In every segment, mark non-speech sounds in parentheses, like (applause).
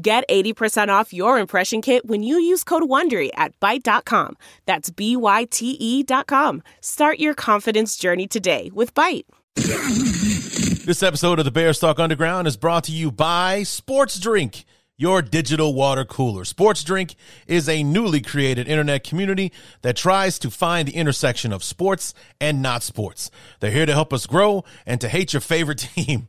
Get 80% off your impression kit when you use code WONDERY at Byte.com. That's B-Y-T-E dot com. Start your confidence journey today with Byte. This episode of the Bears Talk Underground is brought to you by Sports Drink, your digital water cooler. Sports Drink is a newly created internet community that tries to find the intersection of sports and not sports. They're here to help us grow and to hate your favorite (laughs) team.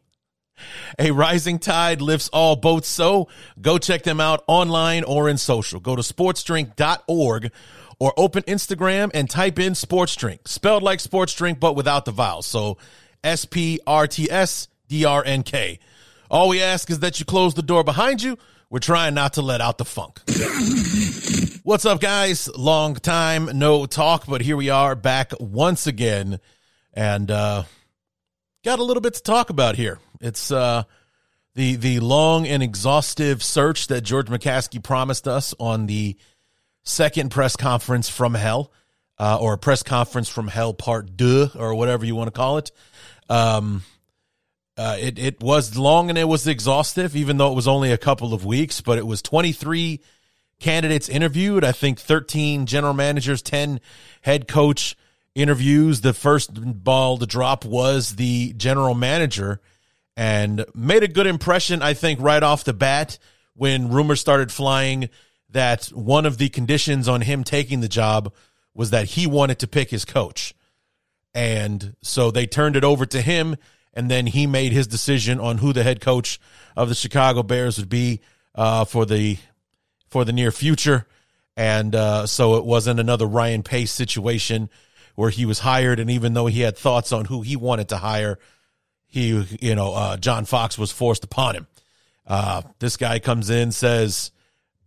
A rising tide lifts all boats. So go check them out online or in social. Go to sportsdrink.org or open Instagram and type in sports drink, spelled like sports drink, but without the vowels. So S P R T S D R N K. All we ask is that you close the door behind you. We're trying not to let out the funk. What's up, guys? Long time no talk, but here we are back once again. And, uh, got a little bit to talk about here. It's uh, the the long and exhaustive search that George McCaskey promised us on the second press conference from hell, uh, or press conference from hell part deux, or whatever you want to call it. Um, uh, it it was long and it was exhaustive, even though it was only a couple of weeks. But it was twenty three candidates interviewed. I think thirteen general managers, ten head coach interviews. The first ball to drop was the general manager and made a good impression, I think, right off the bat when rumors started flying that one of the conditions on him taking the job was that he wanted to pick his coach. And so they turned it over to him, and then he made his decision on who the head coach of the Chicago Bears would be uh, for the for the near future. And uh, so it wasn't another Ryan Pace situation where he was hired, and even though he had thoughts on who he wanted to hire, he, you know, uh, John Fox was forced upon him. Uh, this guy comes in, says,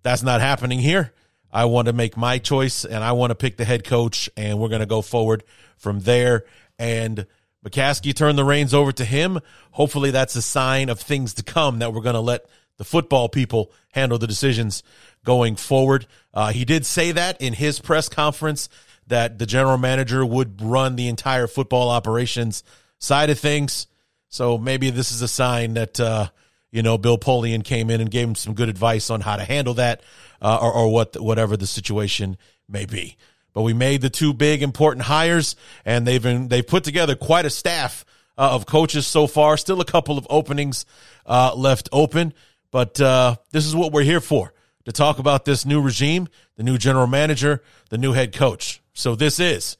That's not happening here. I want to make my choice and I want to pick the head coach, and we're going to go forward from there. And McCaskey turned the reins over to him. Hopefully, that's a sign of things to come that we're going to let the football people handle the decisions going forward. Uh, he did say that in his press conference that the general manager would run the entire football operations side of things. So maybe this is a sign that, uh, you know, Bill Polian came in and gave him some good advice on how to handle that uh, or, or what whatever the situation may be. But we made the two big important hires, and they've been, they've put together quite a staff uh, of coaches so far. Still a couple of openings uh, left open, but uh, this is what we're here for to talk about this new regime, the new general manager, the new head coach. So this is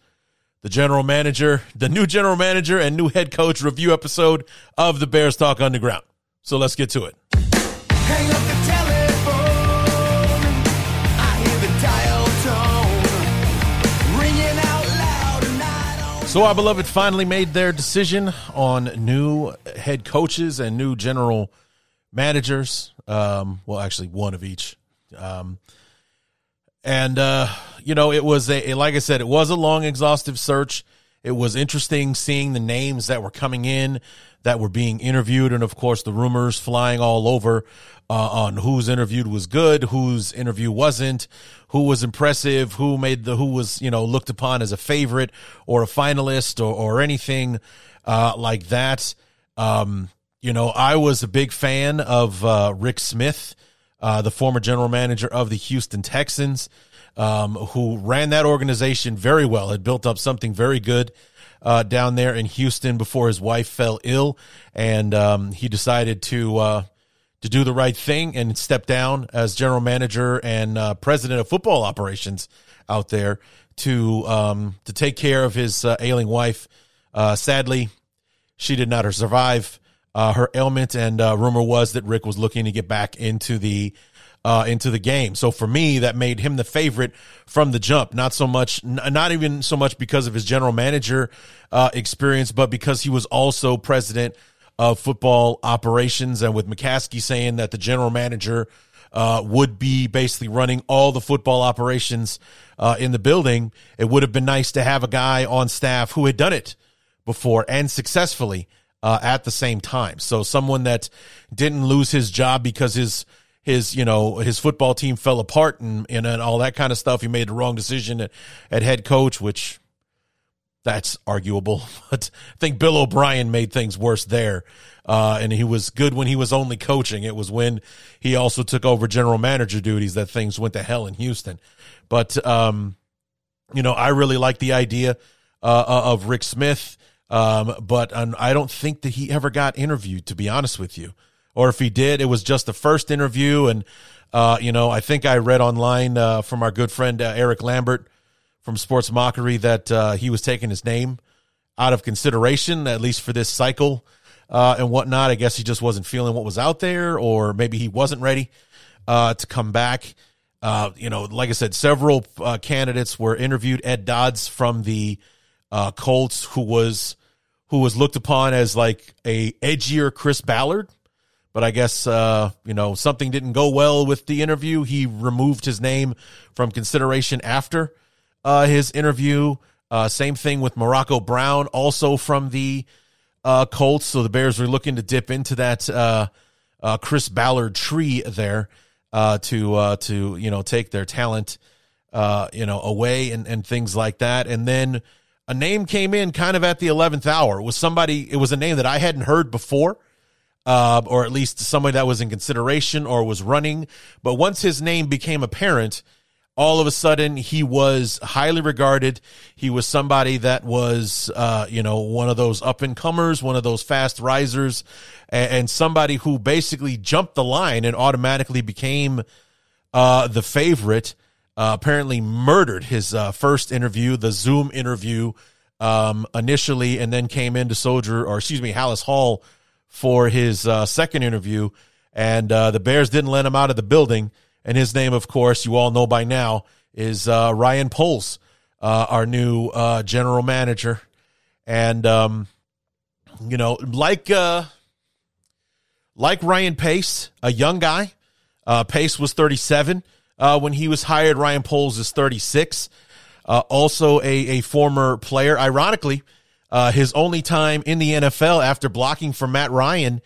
the general manager, the new general manager and new head coach review episode of the Bears Talk Underground. So let's get to it. So our beloved finally made their decision on new head coaches and new general managers. Um, well, actually, one of each. Um, and uh, you know, it was a like I said, it was a long, exhaustive search. It was interesting seeing the names that were coming in, that were being interviewed, and of course the rumors flying all over uh, on whose interviewed was good, whose interview wasn't, who was impressive, who made the who was you know looked upon as a favorite or a finalist or or anything uh, like that. Um, you know, I was a big fan of uh, Rick Smith uh, the former general manager of the Houston Texans, um, who ran that organization very well, had built up something very good uh, down there in Houston before his wife fell ill, and um, he decided to uh, to do the right thing and step down as general manager and uh, president of football operations out there to um, to take care of his uh, ailing wife. Uh, sadly, she did not survive uh, her ailment, and uh, rumor was that Rick was looking to get back into the uh, into the game. So for me, that made him the favorite from the jump. Not so much, not even so much because of his general manager uh, experience, but because he was also president of football operations. And with McCaskey saying that the general manager uh, would be basically running all the football operations uh, in the building. It would have been nice to have a guy on staff who had done it before and successfully uh, at the same time. So someone that didn't lose his job because his his you know his football team fell apart and and, and all that kind of stuff. He made the wrong decision at, at head coach, which that's arguable. (laughs) But I think Bill O'Brien made things worse there. Uh, and he was good when he was only coaching. It was when he also took over general manager duties that things went to hell in Houston. But, um, you know, I really like the idea uh, uh of Rick Smith. Um, but um, I don't think that he ever got interviewed, to be honest with you. Or if he did, it was just the first interview. And, uh, you know, I think I read online uh, from our good friend uh, Eric Lambert from Sports Mockery that uh, he was taking his name out of consideration, at least for this cycle uh, and whatnot. I guess he just wasn't feeling what was out there, or maybe he wasn't ready uh, to come back. You know, like I said, several candidates were interviewed. Ed Dodds from the Colts, who was who was looked upon as like a edgier Chris Ballard. But I guess uh, you know something didn't go well with the interview. He removed his name from consideration after uh, his interview. Uh, same thing with Morocco Brown, also from the uh, Colts. So the Bears were looking to dip into that uh, uh, Chris Ballard tree there uh, to to you know take their talent you know away and, and things like that. And then a name came in kind of at the eleventh hour. It was somebody. It was a name that I hadn't heard before. or at least somebody that was in consideration or was running. But once his name became apparent, all of a sudden he was highly regarded. He was somebody that was, uh, you know, one of those up and comers, one of those fast risers, and, and, somebody who basically jumped the line and automatically became uh, the favorite. Uh, apparently murdered his uh, first interview, the Zoom interview, um, initially, and then came into Soldier, or excuse me, Halas Hall for his uh, second interview. And uh, the Bears didn't let him out of the building and his name, of course, you all know by now, is uh, Ryan Poles, our new general manager. And, um, you know, like, like Ryan Pace, a young guy, Pace was 37 uh, when he was hired. Ryan Poles is 36. also a, a former player. Ironically, his only time in the NFL after blocking for Matt Ryan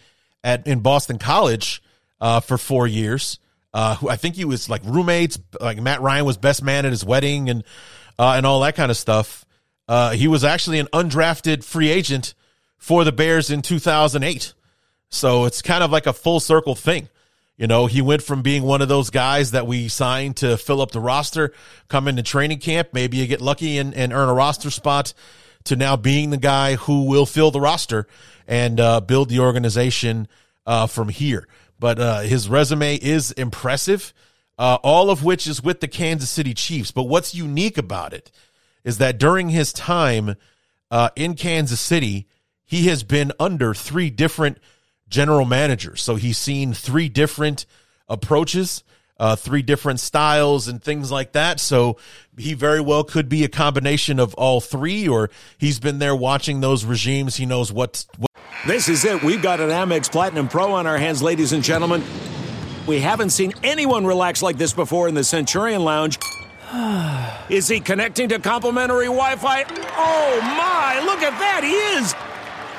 at in Boston College for four years uh, who I think he was like roommates. Like Matt Ryan was best man at his wedding and uh, and all that kind of stuff. Uh, he was actually an undrafted free agent for the Bears in 2008. So it's kind of like a full circle thing. You know, he went from being one of those guys that we signed to fill up the roster, come into training camp, maybe you get lucky and, and earn a roster spot, to now being the guy who will fill the roster and uh, build the organization uh, from here but uh, his resume is impressive, uh, all of which is with the Kansas City Chiefs. But what's unique about it is that during his time uh, in Kansas City, he has been under three different general managers. So he's seen three different approaches. Uh, three different styles and things like that. So he very well could be a combination of all three, or he's been there watching those regimes. He knows what's. what this is it. We've got an Amex Platinum Pro on our hands, ladies and gentlemen. We haven't seen anyone relax like this before in the Centurion Lounge. (sighs) Is he connecting to complimentary Wi Fi? Oh my, look at that, he is!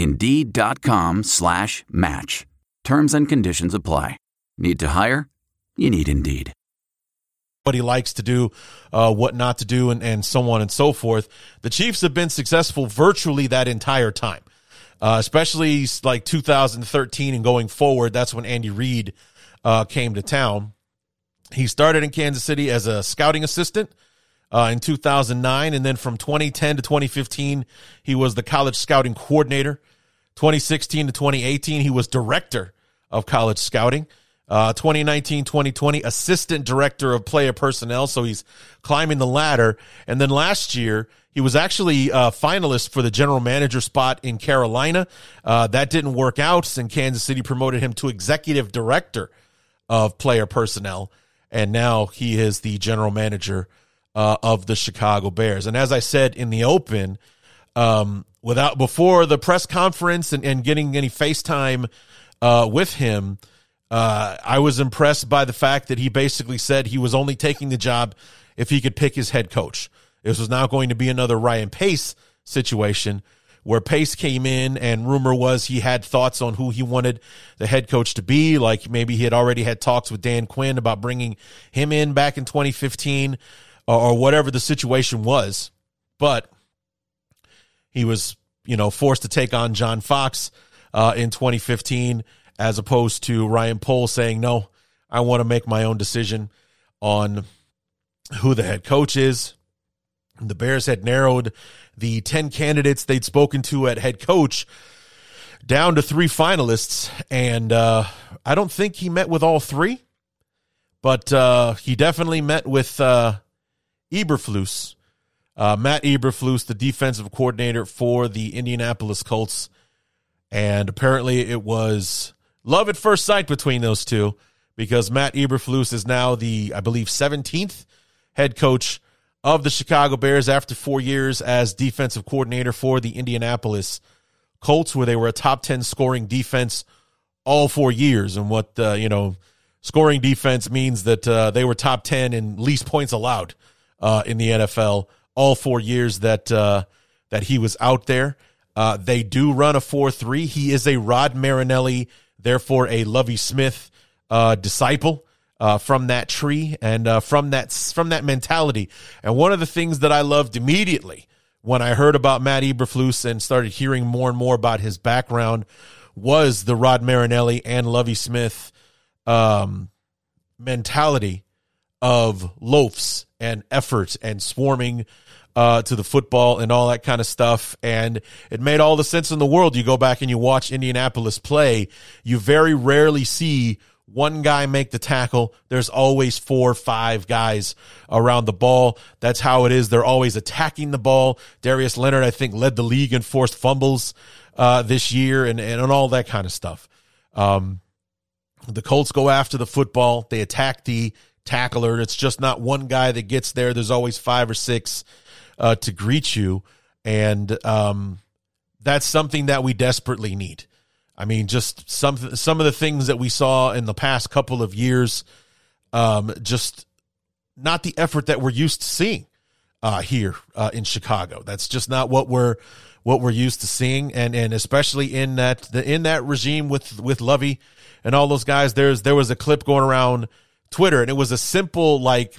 Indeed.com slash match. Terms and conditions apply. Need to hire? You need Indeed. what he likes to do, uh, what not to do, and, and so on and so forth. The Chiefs have been successful virtually that entire time, uh, especially like 2013 and going forward. That's when Andy Reid uh, came to town. He started in Kansas City as a scouting assistant uh, in 2009, and then from 2010 to 2015, he was the college scouting coordinator. 2016 to 2018, he was director of college scouting. Uh, 2019, 2020, assistant director of player personnel. So he's climbing the ladder. And then last year, he was actually a finalist for the general manager spot in Carolina. Uh, that didn't work out, and Kansas City promoted him to executive director of player personnel. And now he is the general manager uh, of the Chicago Bears. And as I said in the open, um, without before the press conference and, and getting any FaceTime uh, with him, uh, I was impressed by the fact that he basically said he was only taking the job if he could pick his head coach. This was now going to be another Ryan Pace situation where Pace came in and rumor was he had thoughts on who he wanted the head coach to be. Like maybe he had already had talks with Dan Quinn about bringing him in back in 2015 or, or whatever the situation was. But he was, you know, forced to take on John Fox uh, in 2015 as opposed to Ryan Poles saying, no, I want to make my own decision on who the head coach is. The Bears had narrowed the 10 candidates they'd spoken to at head coach down to three finalists. And uh, I don't think he met with all three, but uh, he definitely met with uh, Eberflus. Uh, Matt Eberflus, the defensive coordinator for the Indianapolis Colts. And apparently it was love at first sight between those two because Matt Eberflus is now the, I believe, 17th head coach of the Chicago Bears after four years as defensive coordinator for the Indianapolis Colts, where they were a top 10 scoring defense all four years. And what, uh, you know, scoring defense means that uh, they were top 10 in least points allowed uh, in the NFL all four years that, uh, that he was out there. Uh, they do run a 4 3. He is a Rod Marinelli therefore a Lovie Smith uh, disciple. Uh, from that tree and uh, from that from that mentality, and one of the things that I loved immediately when I heard about Matt Eberflus and started hearing more and more about his background was the Rod Marinelli and Lovie Smith um, mentality of loafs and effort and swarming uh, to the football and all that kind of stuff. And it made all the sense in the world. You go back and you watch Indianapolis play, you very rarely see one guy make the tackle. There's always four, five guys around the ball. That's how it is. They're always attacking the ball. Darius Leonard, I think, led the league in forced fumbles uh, this year and, and, and all that kind of stuff. Um, the Colts go after the football. They attack the tackler. It's just not one guy that gets there. There's always five or six uh, to greet you, and um, that's something that we desperately need. I mean, just some some of the things that we saw in the past couple of years, um, just not the effort that we're used to seeing uh, here uh, in Chicago. That's just not what we're what we're used to seeing, and and especially in that the, in that regime with with Lovie and all those guys. There's there was a clip going around Twitter, and it was a simple like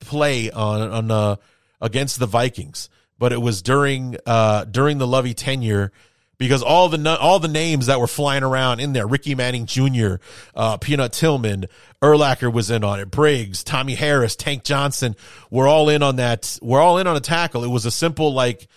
play on on uh, against the Vikings, but it was during uh, during the Lovie tenure because all the all the names that were flying around in there, Ricky Manning Jr., uh, Peanut Tillman, Urlacher was in on it, Briggs, Tommy Harris, Tank Johnson, were all in on that. We're all in on a tackle. It was a simple like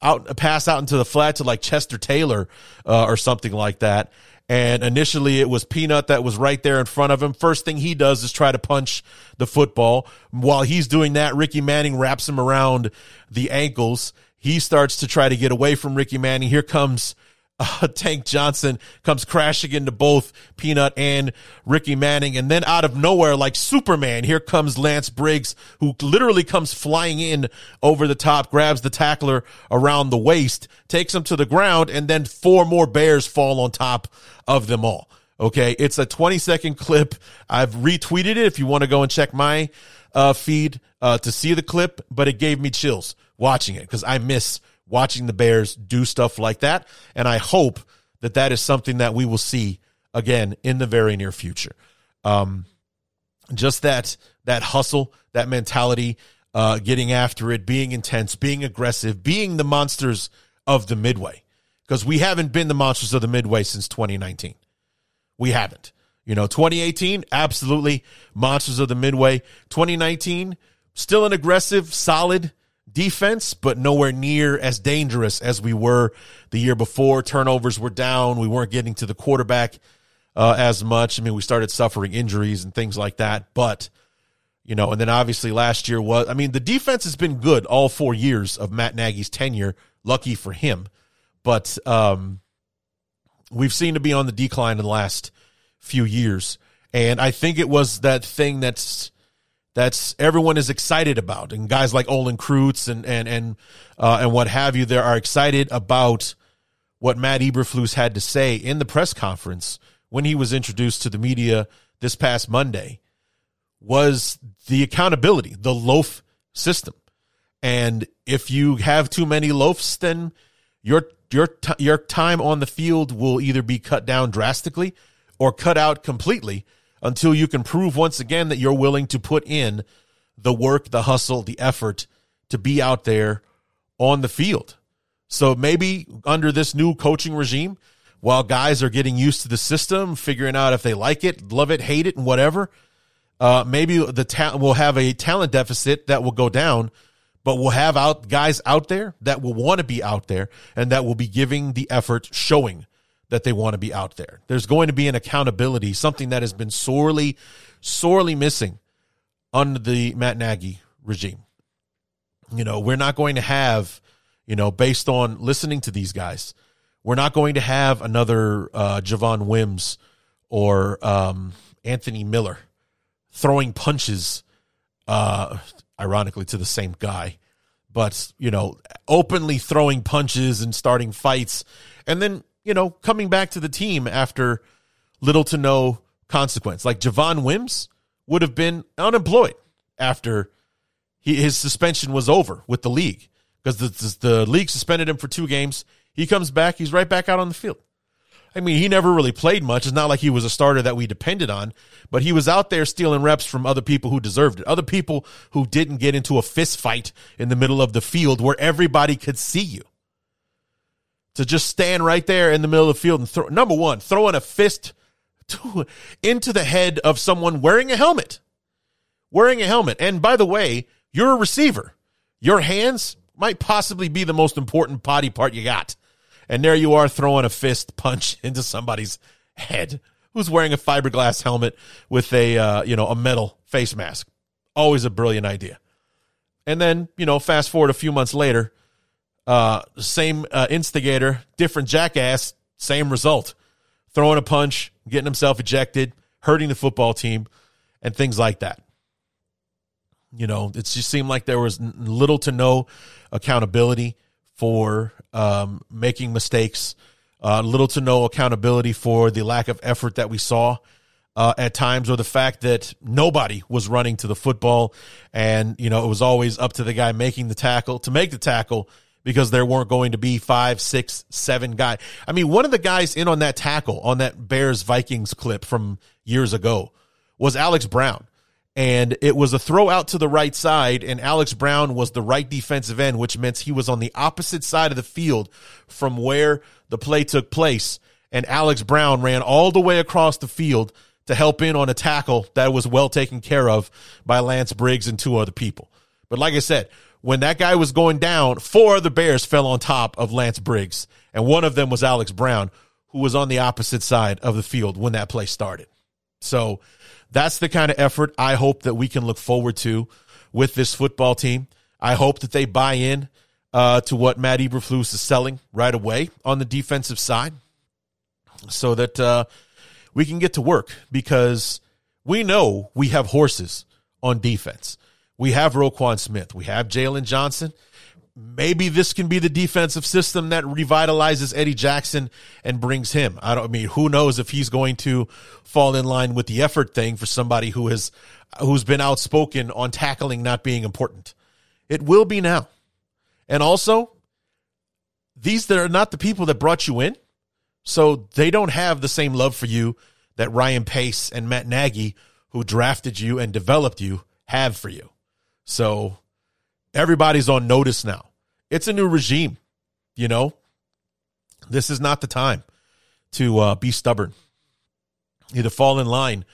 out pass out into the flat to like Chester Taylor uh, or something like that. And initially it was Peanut that was right there in front of him. First thing he does is try to punch the football. While he's doing that, Ricky Manning wraps him around the ankles. He starts to try to get away from Ricky Manning. Here comes uh, (laughs) Tank Johnson comes crashing into both Peanut and Ricky Manning. And then out of nowhere, like Superman, here comes Lance Briggs, who literally comes flying in over the top, grabs the tackler around the waist, takes him to the ground, and then four more Bears fall on top of them all. Okay. It's a 20 second clip. I've retweeted it if you want to go and check my uh, feed uh, to see the clip, but it gave me chills watching it because I miss watching the Bears do stuff like that. And I hope that that is something that we will see again in the very near future. Um, just that that hustle, that mentality, uh, getting after it, being intense, being aggressive, being the monsters of the midway. Because we haven't been the monsters of the midway since 2019. We haven't. You know, 2018, absolutely monsters of the midway. 2019, still an aggressive, solid defense, but nowhere near as dangerous as we were the year before. Turnovers were down. We weren't getting to the quarterback uh, as much. I mean, we started suffering injuries and things like that. But, you know, and then obviously last year was, I mean, the defense has been good all four years of Matt Nagy's tenure. Lucky for him. But um, we've seen to be on the decline in the last few years. And I think it was that thing that's that's everyone is excited about, and guys like Olin Kreutz and and and uh, and what have you, there are excited about what Matt Eberflus had to say in the press conference when he was introduced to the media this past Monday. Was the accountability, the loaf system, and if you have too many loafs, then your your t- your time on the field will either be cut down drastically or cut out completely until you can prove once again that you're willing to put in the work, the hustle, the effort to be out there on the field. So maybe under this new coaching regime, while guys are getting used to the system, figuring out if they like it, love it, hate it, and whatever, uh, maybe the ta- we'll have a talent deficit that will go down, but we'll have out guys out there that will want to be out there and that will be giving the effort, showing that they want to be out there. There's going to be an accountability, something that has been sorely, sorely missing under the Matt Nagy regime. You know, we're not going to have, you know, based on listening to these guys, we're not going to have another uh, Javon Wims or um, Anthony Miller throwing punches, uh, ironically, to the same guy, but, you know, openly throwing punches and starting fights. And then you know, coming back to the team after little to no consequence. Like Javon Wims would have been unemployed after he, his suspension was over with the league because the, the, the league suspended him for two games. He comes back, he's right back out on the field. I mean, he never really played much. It's not like he was a starter that we depended on, but he was out there stealing reps from other people who deserved it. Other people who didn't get into a fist fight in the middle of the field where everybody could see you to just stand right there in the middle of the field and throw number one, throwing a fist (laughs) to, into the head of someone wearing a helmet. Wearing a helmet. And by the way, you're a receiver. Your hands might possibly be the most important body part you got. And there you are throwing a fist punch (laughs) into somebody's head who's wearing a fiberglass helmet with a uh, you know a metal face mask. Always a brilliant idea. And then, you know, fast forward a few months later, uh, same uh, instigator, different jackass, same result. Throwing a punch, getting himself ejected, hurting the football team, and things like that. You know, it just seemed like there was little to no accountability for um, making mistakes, uh, little to no accountability for the lack of effort that we saw uh, at times, or the fact that nobody was running to the football, and you know it was always up to the guy making the tackle to make the tackle because there weren't going to be five, six, seven guys. I mean, one of the guys in on that tackle on that Bears Vikings clip from years ago was Alex Brown. And it was a throw out to the right side, and Alex Brown was the right defensive end, which meant he was on the opposite side of the field from where the play took place. And Alex Brown ran all the way across the field to help in on a tackle that was well taken care of by Lance Briggs and two other people. But like I said, when that guy was going down, four other Bears fell on top of Lance Briggs, and one of them was Alex Brown, who was on the opposite side of the field when that play started. So that's the kind of effort I hope that we can look forward to with this football team. I hope that they buy in uh, to what Matt Eberflus is selling right away on the defensive side, so that uh, we can get to work because we know we have horses on defense. We have Roquan Smith. We have Jaylon Johnson. Maybe this can be the defensive system that revitalizes Eddie Jackson and brings him. I don't I mean who knows if he's going to fall in line with the effort thing for somebody who has who's been outspoken on tackling not being important. It will be now. And also, these that are not the people that brought you in, so they don't have the same love for you that Ryan Pace and Matt Nagy who drafted you and developed you have for you. So everybody's on notice now. It's a new regime, you know. This is not the time to uh, be stubborn. Either fall in line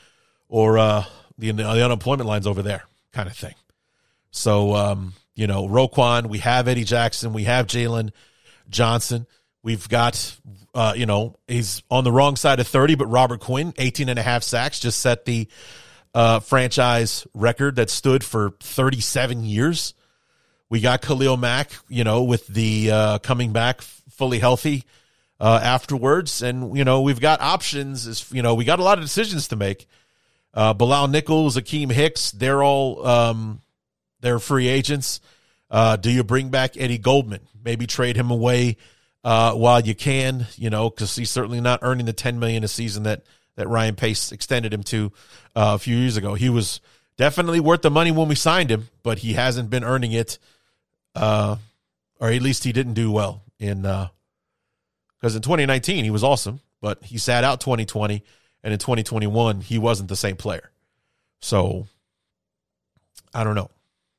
or uh, the, the unemployment line's over there, kind of thing. So, um, you know, Roquan, we have Eddie Jackson, we have Jaylon Johnson. We've got, uh, you know, he's on the wrong side of 30, but Robert Quinn, 18 and a half sacks, just set the uh, franchise record that stood for 37 years. We got Khalil Mack, you know, with the uh, coming back fully healthy uh, afterwards. And, you know, we've got options. Is, you know, we got a lot of decisions to make. Uh, Bilal Nichols, Akiem Hicks, they're all um, they're free agents. Uh, do you bring back Eddie Goldman? Maybe trade him away uh, while you can, you know, because he's certainly not earning the ten million a season that that Ryan Pace extended him to uh, a few years ago. He was definitely worth the money when we signed him, but he hasn't been earning it, uh, or at least he didn't do well in because uh, in 2019 he was awesome, but he sat out 2020 and in 2021 he wasn't the same player. So I don't know,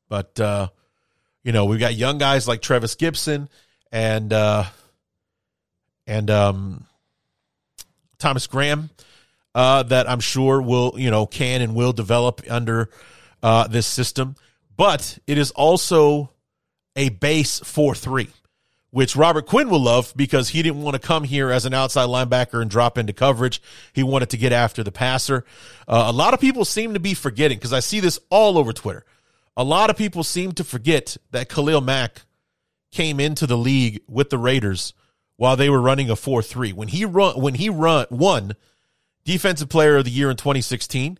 but uh, you know we've got young guys like Trevis Gipson and uh, and um, Thomas Graham uh, that I'm sure will you know can and will develop under uh, this system, but it is also a base four three which Robert Quinn will love because he didn't want to come here as an outside linebacker and drop into coverage. He wanted to get after the passer. Uh, a lot of people seem to be forgetting because I see this all over Twitter. A lot of people seem to forget that Khalil Mack came into the league with the Raiders while they were running a 4-3. When he run when he run won defensive player of the year in 2016,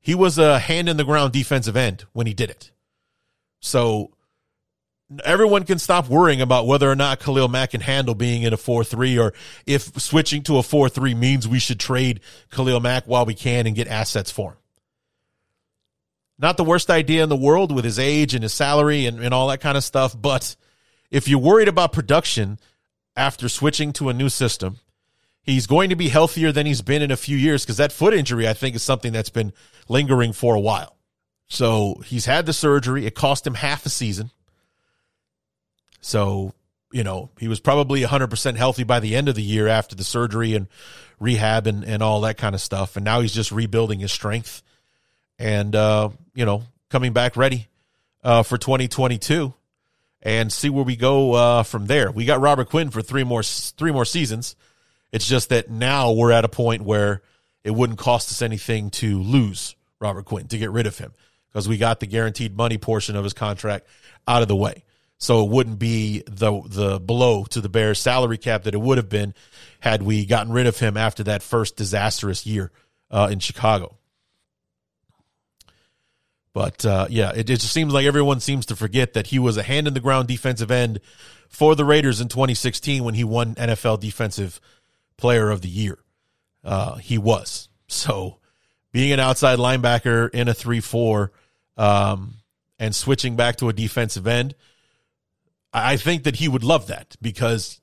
he was a hand in the ground defensive end when he did it. So everyone can stop worrying about whether or not Khalil Mack can handle being in a 4-3 or if switching to a 4-3 means we should trade Khalil Mack while we can and get assets for him. Not the worst idea in the world with his age and his salary and, and all that kind of stuff, but if you're worried about production after switching to a new system, he's going to be healthier than he's been in a few years because that foot injury, I think, is something that's been lingering for a while. So he's had the surgery. It cost him half a season. So, you know, he was probably 100% healthy by the end of the year after the surgery and rehab and, and all that kind of stuff. And now he's just rebuilding his strength and, uh, you know, coming back ready uh, for 2022 and see where we go uh, from there. We got Robert Quinn for three more three more seasons. It's just that now we're at a point where it wouldn't cost us anything to lose Robert Quinn to get rid of him because we got the guaranteed money portion of his contract out of the way so it wouldn't be the the blow to the Bears salary cap that it would have been had we gotten rid of him after that first disastrous year uh, in Chicago. But uh, yeah, it, it just seems like everyone seems to forget that he was a hand in the ground defensive end for the Raiders in 2016 when he won NFL Defensive Player of the Year. Uh, he was so being an outside linebacker in a three four um, and switching back to a defensive end I think that he would love that because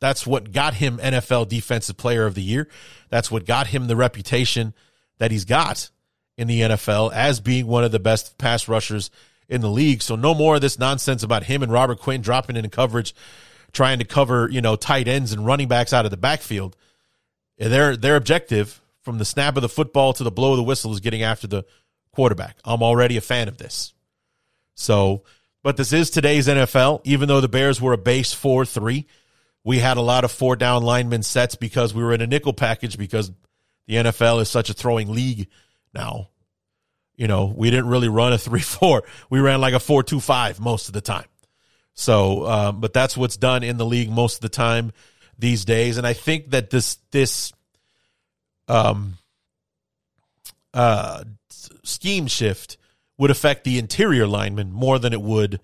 that's what got him NFL Defensive Player of the Year. That's what got him the reputation that he's got in the NFL as being one of the best pass rushers in the league. So no more of this nonsense about him and Robert Quinn dropping in coverage, trying to cover, you know, tight ends and running backs out of the backfield. And their their objective from the snap of the football to the blow of the whistle is getting after the quarterback. I'm already a fan of this. So but this is today's NFL. Even though the Bears were a base 4 3, we had a lot of four down lineman sets because we were in a nickel package because the NFL is such a throwing league now. You know, we didn't really run a 3 4. We ran like a 4 2 5 most of the time. So, um, but that's what's done in the league most of the time these days. And I think that this, this, um, uh, scheme shift would affect the interior linemen more than it would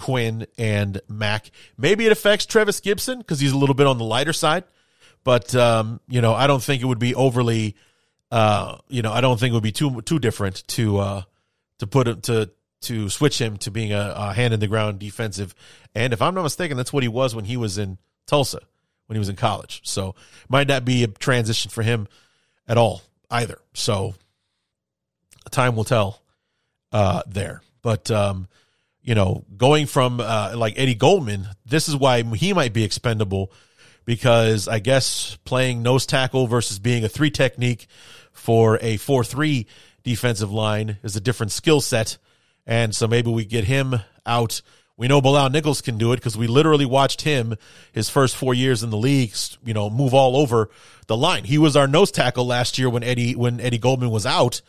Quinn and Mack. Maybe it affects Trevis Gipson because he's a little bit on the lighter side, but um, you know I don't think it would be overly. Uh, you know I don't think it would be too too different to uh, to put to to switch him to being a, a hand in the ground defensive. And if I'm not mistaken, that's what he was when he was in Tulsa when he was in college. So might not be a transition for him at all either. So time will tell uh, there. But um, you know, going from uh, like Eddie Goldman, this is why he might be expendable because I guess playing nose tackle versus being a three technique for a four three defensive line is a different skill set, and so maybe we get him out. We know Bilal Nichols can do it because we literally watched him his first four years in the league, you know, move all over the line. He was our nose tackle last year when Eddie when Eddie Goldman was out,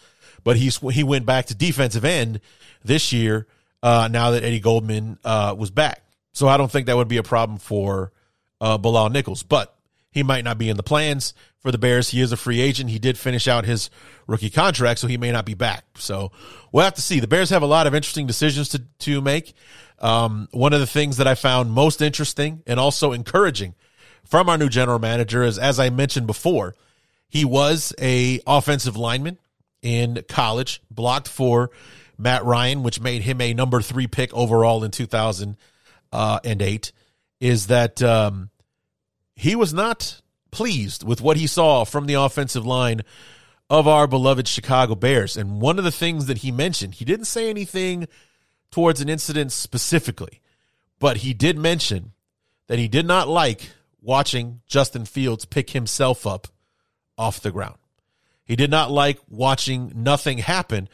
but he's he went back to defensive end this year. Uh, now that Eddie Goldman uh, was back, so I don't think that would be a problem for uh, Bilal Nichols, but he might not be in the plans for the Bears. He is a free agent. He did finish out his rookie contract, so he may not be back. So we'll have to see. The Bears have a lot of interesting decisions to to make. Um, one of the things that I found most interesting and also encouraging from our new general manager is, as I mentioned before, he was a offensive lineman in college, blocked for Matt Ryan, which made him a number three pick overall in 2008. Is that um, he was not pleased with what he saw from the offensive line of our beloved Chicago Bears. And one of the things that he mentioned, he didn't say anything towards an incident specifically, but he did mention that he did not like watching Justin Fields pick himself up off the ground. He did not like watching nothing happen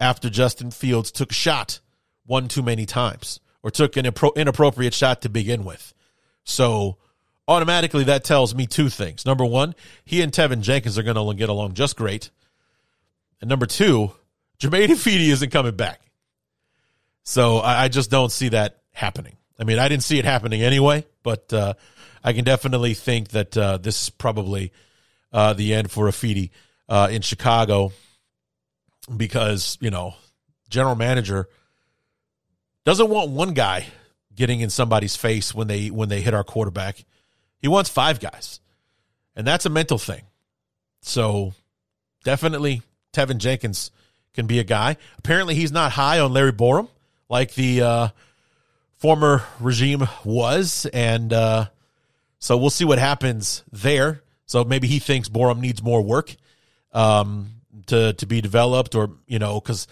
after Justin Fields took a shot one too many times or took an inappropriate shot to begin with. So automatically that tells me two things. Number one, he and Teven Jenkins are going to get along just great. And number two, Germain Ifedi isn't coming back. So I, I, just don't see that happening. I mean, I didn't see it happening anyway, but uh, I can definitely think that uh, this is probably uh, the end for Ifedi uh, in Chicago because, you know, general manager doesn't want one guy getting in somebody's face when they when they hit our quarterback. He wants five guys. And that's a mental thing. So definitely Teven Jenkins can be a guy. Apparently he's not high on Larry Borom like the uh, former regime was. And uh, so we'll see what happens there. So maybe he thinks Borum needs more work um, to to be developed, or you know, because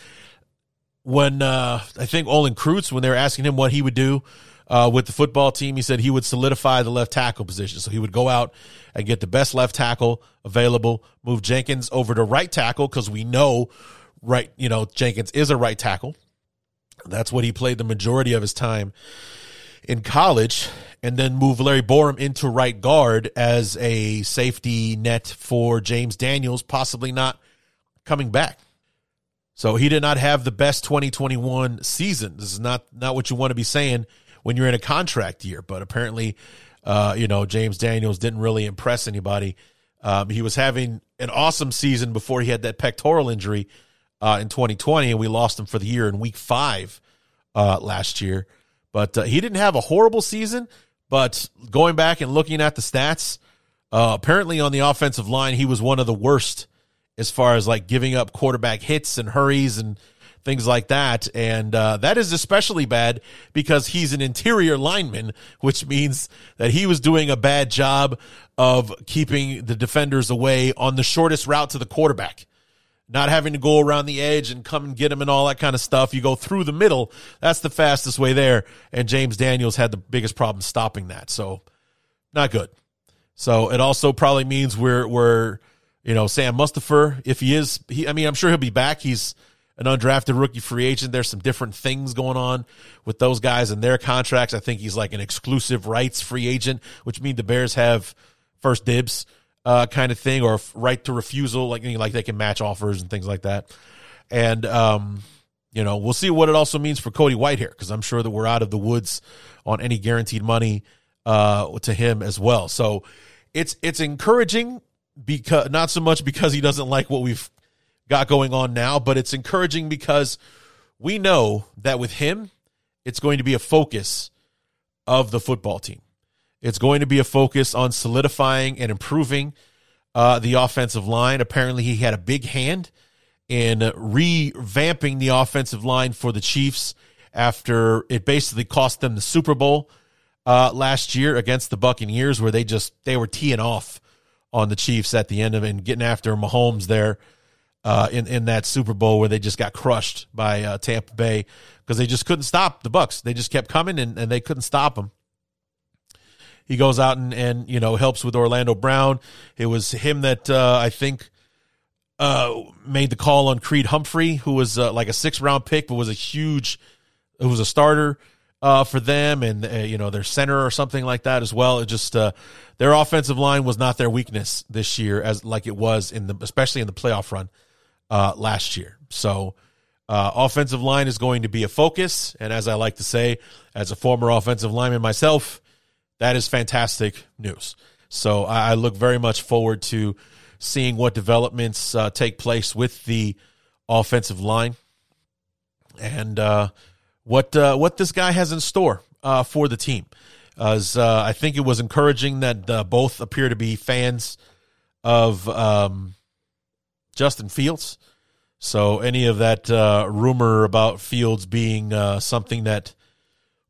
when uh, I think Olin Kreutz, when they were asking him what he would do uh, with the football team, he said he would solidify the left tackle position. So he would go out and get the best left tackle available, move Jenkins over to right tackle because we know right, you know, Jenkins is a right tackle. That's what he played the majority of his time in college, and then move Larry Borom into right guard as a safety net for James Daniels, possibly not coming back. So he did not have the best 2021 season. This is not not what you want to be saying when you're in a contract year, but apparently, uh, you know, James Daniels didn't really impress anybody. Um, he was having an awesome season before he had that pectoral injury uh, in 2020, and we lost him for the year in week five uh, last year. But uh, he didn't have a horrible season. But going back and looking at the stats, uh, apparently on the offensive line, he was one of the worst as far as like giving up quarterback hits and hurries and things like that. And uh, that is especially bad because he's an interior lineman, which means that he was doing a bad job of keeping the defenders away on the shortest route to the quarterback not having to go around the edge and come and get him and all that kind of stuff. You go through the middle. That's the fastest way there. And James Daniels had the biggest problem stopping that. So not good. So it also probably means we're, we're, you know, Sam Mustipher, if he is, he, I mean, I'm sure he'll be back. He's an undrafted rookie free agent. There's some different things going on with those guys and their contracts. I think he's like an exclusive rights free agent, which means the Bears have first dibs uh, kind of thing, or right to refusal, like like they can match offers and things like that. And um, you know, we'll see what it also means for Cody Whitehair because I'm sure that we're out of the woods on any guaranteed money uh, to him as well. So it's it's encouraging because not so much because he doesn't like what we've got going on now, but it's encouraging because we know that with him, it's going to be a focus of the football team. It's going to be a focus on solidifying and improving uh, the offensive line. Apparently, he had a big hand in revamping the offensive line for the Chiefs after it basically cost them the Super Bowl uh, last year against the Buccaneers, where they just they were teeing off on the Chiefs at the end of it and getting after Mahomes there uh, in in that Super Bowl where they just got crushed by uh, Tampa Bay because they just couldn't stop the Bucks. They just kept coming and, and they couldn't stop them. He goes out and, and you know helps with Orlando Brown. It was him that uh, I think uh, made the call on Creed Humphrey, who was uh, like a six round pick, but was a huge, it was a starter for them, and you know their center or something like that as well. It just their offensive line was not their weakness this year, as like it was in the especially in the playoff run uh, last year. So. Uh, offensive line is going to be a focus, and as I like to say, as a former offensive lineman myself, that is fantastic news. So I, I look very much forward to seeing what developments uh, take place with the offensive line and uh, what uh, what this guy has in store uh, for the team. As I think it was encouraging that both appear to be fans of um, Justin Fields. So any of that rumor about Fields being something that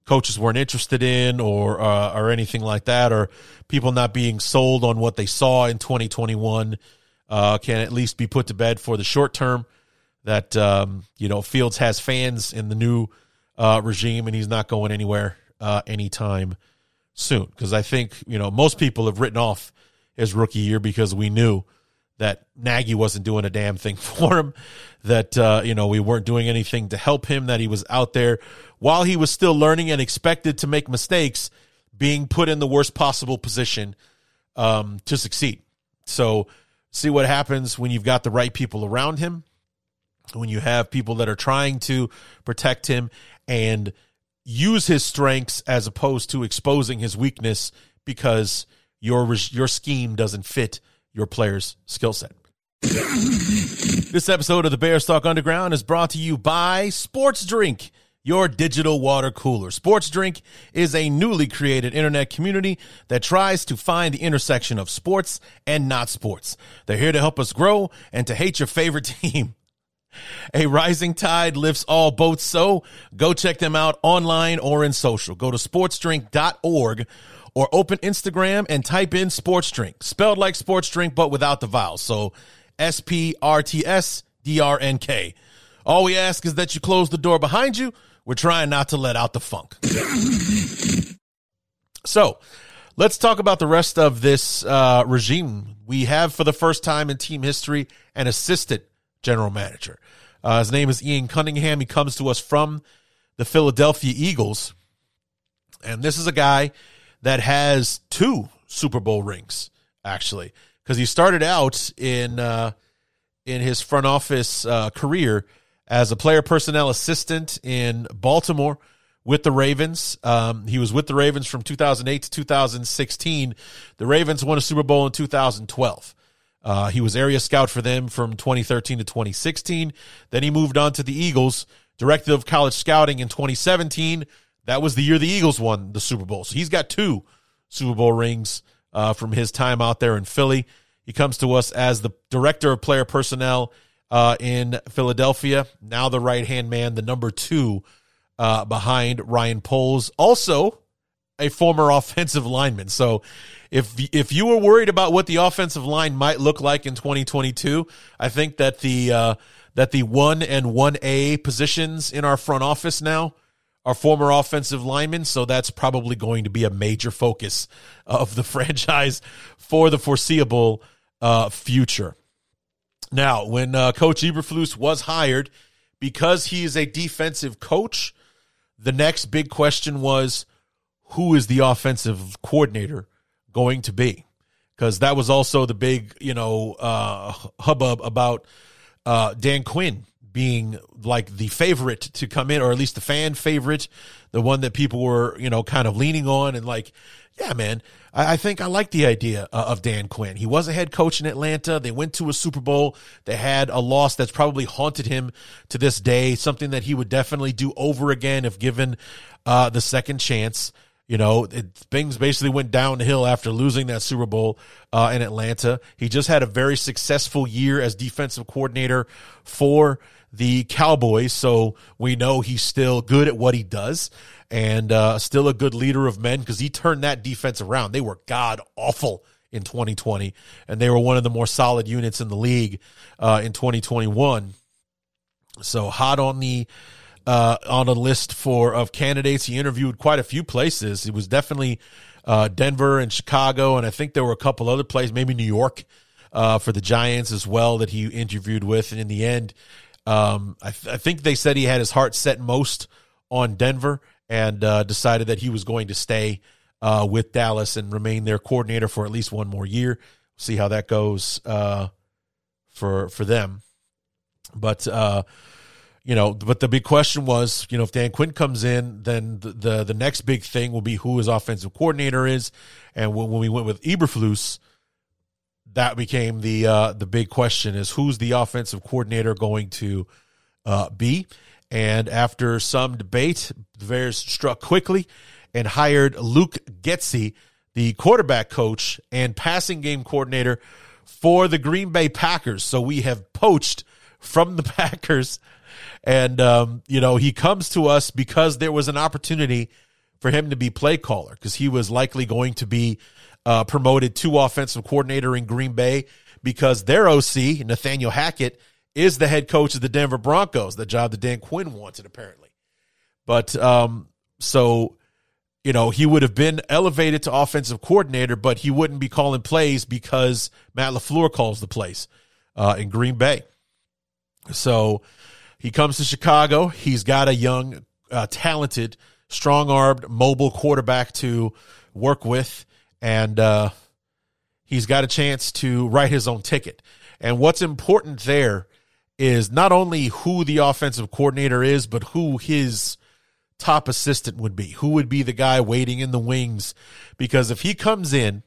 coaches weren't interested in or uh, or anything like that or people not being sold on what they saw in 2021 uh, can at least be put to bed for the short term that um, you know Fields has fans in the new uh, regime and he's not going anywhere uh, anytime soon because I think you know most people have written off his rookie year because we knew that Nagy wasn't doing a damn thing (laughs) for him, that uh, you know we weren't doing anything to help him, that he was out there while he was still learning and expected to make mistakes, being put in the worst possible position um, to succeed. So see what happens when you've got the right people around him, when you have people that are trying to protect him and use his strengths as opposed to exposing his weakness because your your scheme doesn't fit your player's skill set. this episode of the Bears Talk Underground is brought to you by Sports Drink, your digital water cooler. Sports Drink is a newly created internet community that tries to find the intersection of sports and not sports. They're here to help us grow and to hate your favorite (laughs) team. A rising tide lifts all boats, so go check them out online or in social. Go to sportsdrink.org or open Instagram and type in sports drink, spelled like sports drink, but without the vowels. So S P R T S D R N K. All we ask is that you close the door behind you. We're trying not to let out the funk. (coughs) so let's talk about the rest of this uh, regime. We have, for the first time in team history, an assistant general manager. Uh, his name is Ian Cunningham. He comes to us from the Philadelphia Eagles. And this is a guy that has two Super Bowl rings actually, because he started out in uh, in his front office uh, career as a player personnel assistant in Baltimore with the Ravens. Um, he was with the Ravens from 2008 to 2016. The Ravens won a Super Bowl in 2012. Uh, he was area scout for them from 2013 to 2016. Then he moved on to the Eagles, director of college scouting in 2017 that was the year the Eagles won the Super Bowl. So he's got two Super Bowl rings uh, from his time out there in Philly. He comes to us as the director of player personnel uh, in Philadelphia. Now the right hand man, the number two uh, behind Ryan Poles, also a former (laughs) offensive lineman. So if if you were worried about what the offensive line might look like in 2022, I think that the uh, that the one and one A positions in our front office now are former offensive linemen, so that's probably going to be a major focus of the (laughs) franchise for the foreseeable uh, future. Now, when uh, Coach Eberflus was hired, because he is a defensive coach, the next big question was who is the offensive coordinator going to be? Because that was also the big, you know, uh, hubbub about uh, Dan Quinn being like the favorite to come in, or at least the fan favorite, the one that people were, you know, kind of leaning on and like, yeah, man, I, I think I like the idea uh, of Dan Quinn. He was a head coach in Atlanta. They went to a Super Bowl. They had a loss that's probably haunted him to this day, something that he would definitely do over again if given uh, the second chance. You know, it, things basically went downhill after losing that Super Bowl uh, in Atlanta. He just had a very successful year as defensive coordinator for the Cowboys, so we know he's still good at what he does and uh, still a good leader of men because he turned that defense around. They were god awful in 2020, and they were one of the more solid units in the league uh, in 2021. So hot on the uh, on a list for of candidates. He interviewed quite a few places. It was definitely uh, Denver and Chicago, and I think there were a couple other places, maybe New York uh, for the Giants as well that he interviewed with. And in the end, um, I, th- I, think they said he had his heart set most on Denver and uh, decided that he was going to stay uh, with Dallas and remain their coordinator for at least one more year. See how that goes uh, for for them. But uh, you know, but the big question was, you know, if Dan Quinn comes in, then the the, the next big thing will be who his offensive coordinator is. And when, when we went with Eberflus, that became the uh, the big question: is who's the offensive coordinator going to uh, be? And after some debate, the Bears struck quickly and hired Luke Getsy, the quarterback coach and passing game coordinator for the Green Bay Packers. So we have poached from the (laughs) Packers. And, um, you know, he comes to us because there was an opportunity for him to be play caller because he was likely going to be uh, promoted to offensive coordinator in Green Bay because their OC, Nathaniel Hackett, is the head coach of the Denver Broncos, the job that Dan Quinn wanted, apparently. But um, so you know, he would have been elevated to offensive coordinator, but he wouldn't be calling plays because Matt LaFleur calls the plays uh, in Green Bay. So he comes to Chicago. He's got a young, uh, talented, strong armed, mobile quarterback to work with, and uh, he's got a chance to write his own ticket. And what's important there is not only who the offensive coordinator is, but who his top assistant would be? Who would be the guy waiting in the wings? Because if he comes in,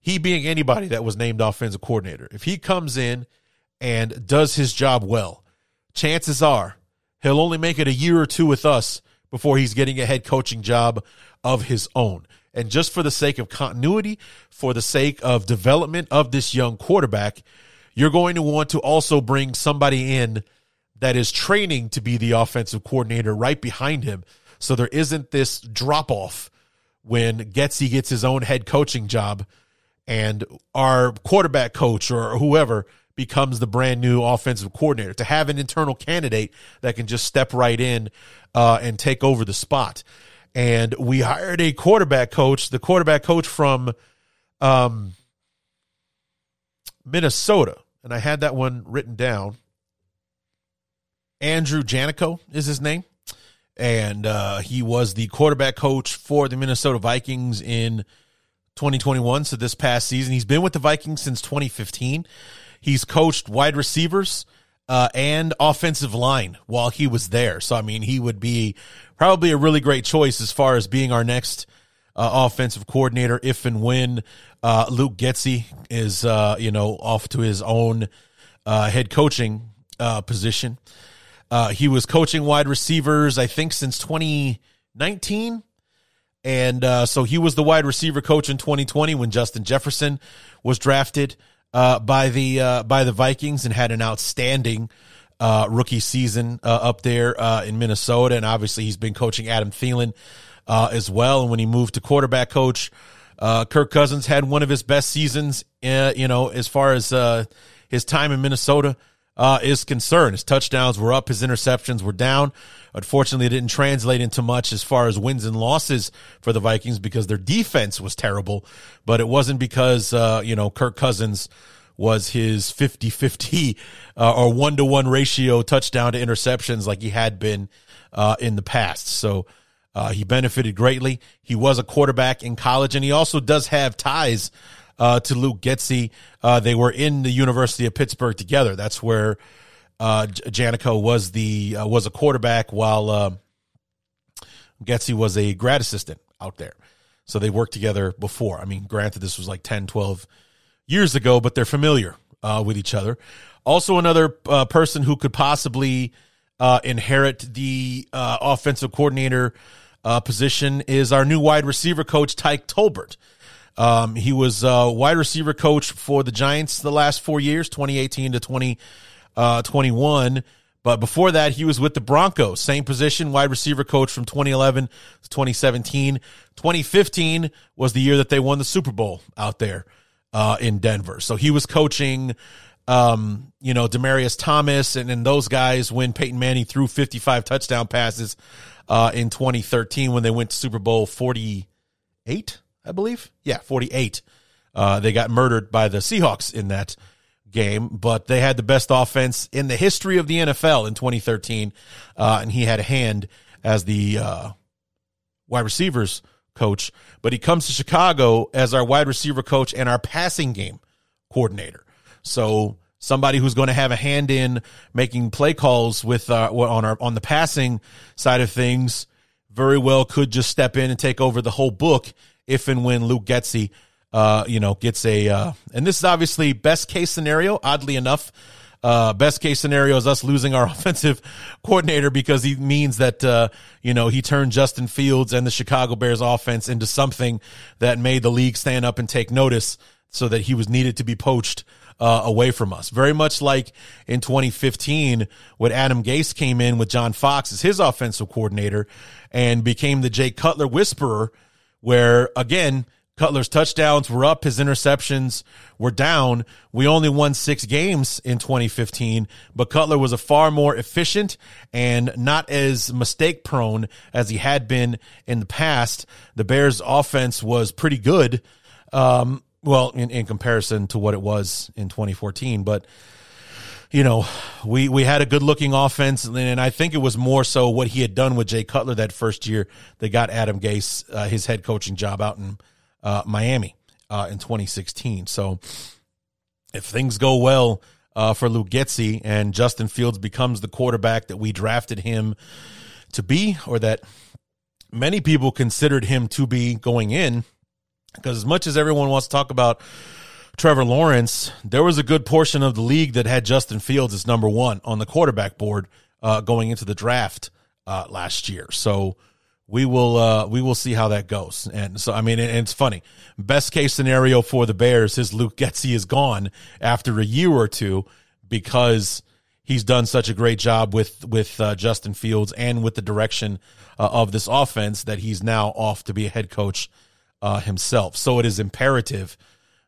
he being anybody that was named offensive coordinator, if he comes in and does his job well, chances are he'll only make it a year or two with us before he's getting a head coaching job of his own. And just for the sake of continuity, for the sake of development of this young quarterback, you're going to want to also bring somebody in that is training to be the offensive coordinator right behind him. So there isn't this drop off when Getsy gets his own head coaching job and our quarterback coach or whoever becomes the brand new offensive coordinator. To have an internal candidate that can just step right in uh, and take over the spot. And we hired a quarterback coach, the quarterback coach from um, Minnesota. And I had that one written down. Andrew Janocko is his name. And uh, he was the quarterback coach for the Minnesota Vikings in 2021. So this past season, he's been with the Vikings since 2015. He's coached wide receivers uh, and offensive line while he was there. So, I mean, he would be probably a really great choice as far as being our next uh, offensive coordinator if and when uh, Luke Getsy is, uh, you know, off to his own uh, head coaching uh, position. Uh, he was coaching wide receivers, I think, since 2019. And so he was the wide receiver coach in 2020 when Justin Jefferson was drafted by the by the Vikings and had an outstanding uh, rookie season uh, up there in Minnesota. And obviously, he's been coaching Adam Thielen as well. And when he moved to quarterback coach, Kirk Cousins had one of his best seasons. you know, as far as his time in Minnesota uh, is concerned. His touchdowns were up, his interceptions were down. Unfortunately, it didn't translate into much as far as wins and losses for the Vikings because their defense was terrible. But it wasn't because, uh, you know, Kirk Cousins was his 50 50 uh, or one to one ratio touchdown to interceptions like he had been uh, in the past. So uh, he benefited greatly. He was a quarterback in college, and he also does have ties uh, to Luke Getsy. Uh, they were in the University of Pittsburgh together. That's where uh, Janocko was the was a quarterback while uh, Getsy was a grad assistant out there. So they worked together before. I mean, granted, this was like 10, 12 years ago, but they're familiar uh, with each other. Also, another uh, person who could possibly uh, inherit the uh, offensive coordinator uh, position is our new wide receiver coach, Tyke Tolbert. Um, he was uh, wide receiver coach for the Giants the last four years, 2018 to 2021. Uh, but before that, he was with the Broncos, same position, wide receiver coach from 2011 to 2017. 2015 was the year that they won the Super Bowl out there uh, in Denver. So he was coaching, um, you know, Demaryius Thomas and, and those guys when Peyton Manning threw 55 touchdown passes uh, in 2013 when they went to Super Bowl 48, I believe. Yeah, 48. Uh, they got murdered by the Seahawks in that game, but they had the best offense in the history of the NFL in 2013, uh, and he had a hand as the uh, wide receivers coach. But he comes to Chicago as our wide receiver coach and our passing game coordinator. So somebody who's going to have a hand in making play calls with uh, on our on the passing side of things very well could just step in and take over the whole book if and when Luke Getsy uh, you know, gets a, uh, and this is obviously best case scenario, oddly enough. Uh, best case scenario is us losing our (laughs) offensive coordinator because he means that, uh, you know, he turned Justin Fields and the Chicago Bears offense into something that made the league stand up and take notice so that he was needed to be poached uh, away from us. Very much like in 2015 when Adam Gase came in with John Fox as his offensive coordinator and became the Jay Cutler whisperer, where again, Cutler's touchdowns were up, his interceptions were down. We only won six games in 2015, but Cutler was a far more efficient and not as mistake prone as he had been in the past. The Bears' offense was pretty good, um, well, in, in comparison to what it was in 2014, but you know, we we had a good looking offense, and I think it was more so what he had done with Jay Cutler that first year that got Adam Gase uh, his head coaching job out in uh, Miami uh, in 2016. So if things go well uh, for Luke Getsy and Justin Fields becomes the quarterback that we drafted him to be, or that many people considered him to be going in, because as much as everyone wants to talk about Trevor Lawrence, there was a good portion of the league that had Justin Fields as number one on the quarterback board uh, going into the draft uh, last year. So we will uh, we will see how that goes. And so I mean, and it's funny. Best case scenario for the Bears is Luke Getsy is gone after a year or two because he's done such a great job with with uh, Justin Fields and with the direction uh, of this offense that he's now off to be a head coach uh, himself. So it is imperative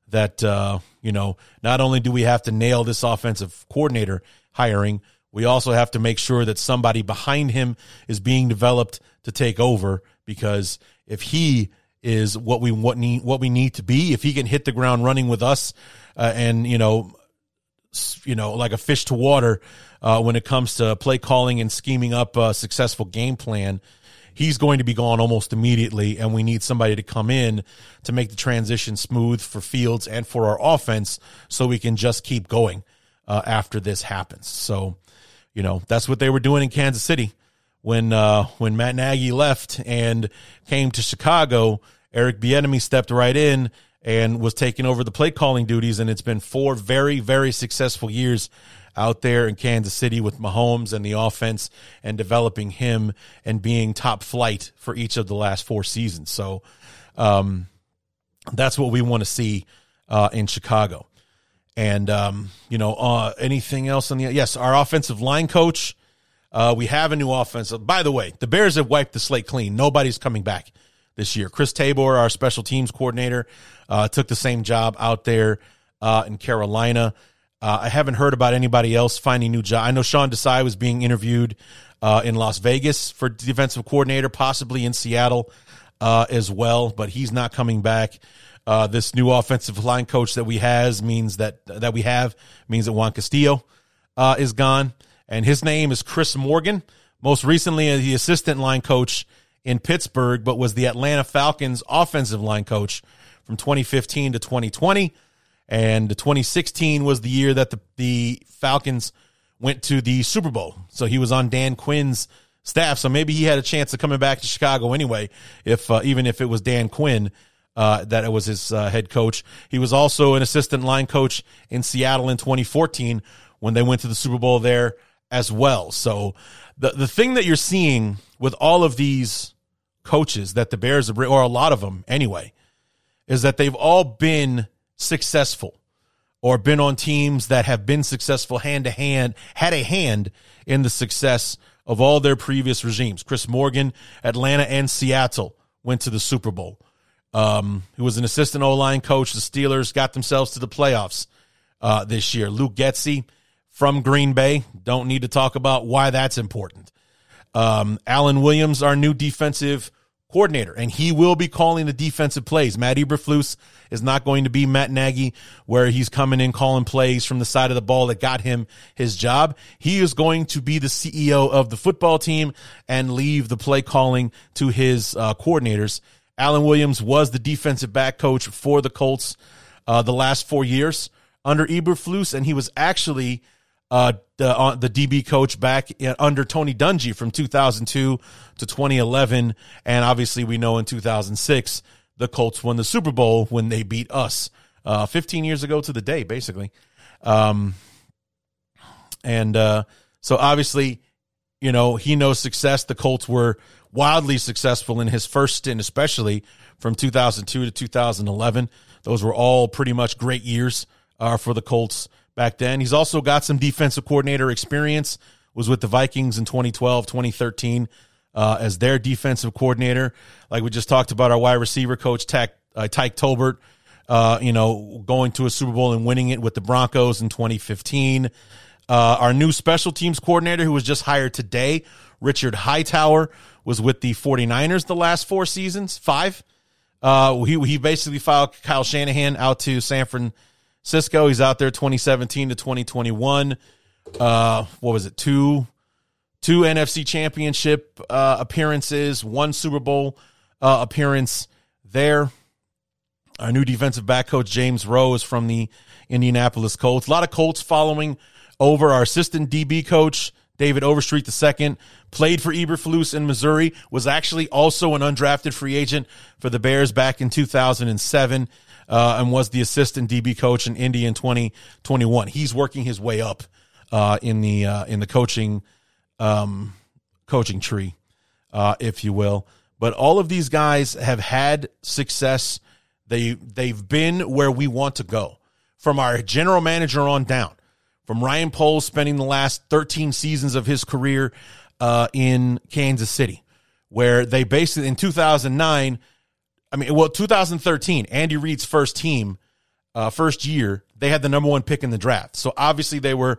that uh, you know not only do we have to nail this offensive coordinator hiring, we also have to make sure that somebody behind him is being developed to take over because if he is what we what need what we need to be, if he can hit the ground running with us, uh, and you know, you know, like a fish to water uh, when it comes to play calling and scheming up a successful game plan, he's going to be gone almost immediately, and we need somebody to come in to make the transition smooth for Fields and for our offense, so we can just keep going uh, after this happens. So, you know, that's what they were doing in Kansas City when uh, when Matt Nagy left and came to Chicago, Eric Bieniemy stepped right in and was taking over the play calling duties, and it's been four very very successful years out there in Kansas City with Mahomes and the offense and developing him and being top flight for each of the last four seasons. So um, that's what we want to see uh, in Chicago. And um, you know, uh, anything else on the yes, our offensive line coach uh, we have a new offense. By the way, the Bears have wiped the slate clean. Nobody's coming back this year. Chris Tabor, our special teams coordinator, uh, took the same job out there uh, in Carolina. Uh, I haven't heard about anybody else finding new job. I know Sean Desai was being interviewed uh, in Las Vegas for defensive coordinator, possibly in Seattle uh, as well, but he's not coming back. this new offensive line coach that we has means that that we have means that Juan Castillo is gone and his name is Chris Morgan. Most recently, the assistant line coach in Pittsburgh, but was the Atlanta Falcons offensive line coach from 2015 to 2020. And 2016 was the year that the, the Falcons went to the Super Bowl. So he was on Dan Quinn's staff. So maybe he had a chance of coming back to Chicago anyway, if uh, even if it was Dan Quinn uh, that was his uh, head coach. He was also an assistant line coach in Seattle in 2014 when they went to the Super Bowl there as well. So the the thing that you're seeing with all of these coaches that the Bears or a lot of them anyway, is that they've all been successful or been on teams that have been successful hand to hand, had a hand in the success of all their previous regimes. Chris Morgan, Atlanta and Seattle went to the Super Bowl. um, who was an assistant O line coach. The Steelers got themselves to the playoffs uh, this year. Luke Getsy from Green Bay. Don't need to talk about why that's important. Um, Alan Williams, our new defensive coordinator, and he will be calling the defensive plays. Matt Eberflus is not going to be Matt Nagy, where he's coming in calling plays from the side of the ball that got him his job. He is going to be the CEO of the football team and leave the play calling to his uh, coordinators. Alan Williams was the defensive back coach for the Colts uh, the last four years under Eberflus, and he was actually uh, the uh, the DB coach back in, under Tony Dungy from 2002 to 2011, and obviously we know in 2006 the Colts won the Super Bowl when they beat us uh, 15 years ago to the day, basically. Um, and uh, so obviously, you know, he knows success. The Colts were wildly successful in his first stint, especially from 2002 to 2011. Those were all pretty much great years uh, for the Colts back then. He's also got some defensive coordinator experience. Was with the Vikings in 2012, 2013 uh, as their defensive coordinator. Like we just talked about, our wide receiver coach, Tech, uh, Tyke Tolbert, uh, you know, going to a Super Bowl and winning it with the Broncos in 2015. Uh, our new special teams coordinator, who was just hired today, Richard Hightower, was with the 49ers the last four seasons, five. Uh, he, he basically filed Kyle Shanahan out to San Francisco Cisco, he's out there 2017 to 2021. Uh, what was it? Two, two NFC championship uh, appearances, one Super Bowl uh, appearance there. Our new defensive back coach, James Rose from the Indianapolis Colts. A lot of Colts following over our assistant DB coach, David Overstreet II, played for Eberflus in Missouri, was actually also an undrafted free agent for the Bears back in 2007 uh, and was the assistant DB coach in Indy in 2021. He's working his way up uh, in the uh, in the coaching um, coaching tree, uh, if you will. But all of these guys have had success. They they've been where we want to go. From our general manager on down, from Ryan Poles spending the last 13 seasons of his career uh, in Kansas City, where they basically in 2009 I mean, well, 2013, Andy Reid's first team, uh, first year, they had the number one pick in the draft. So obviously they were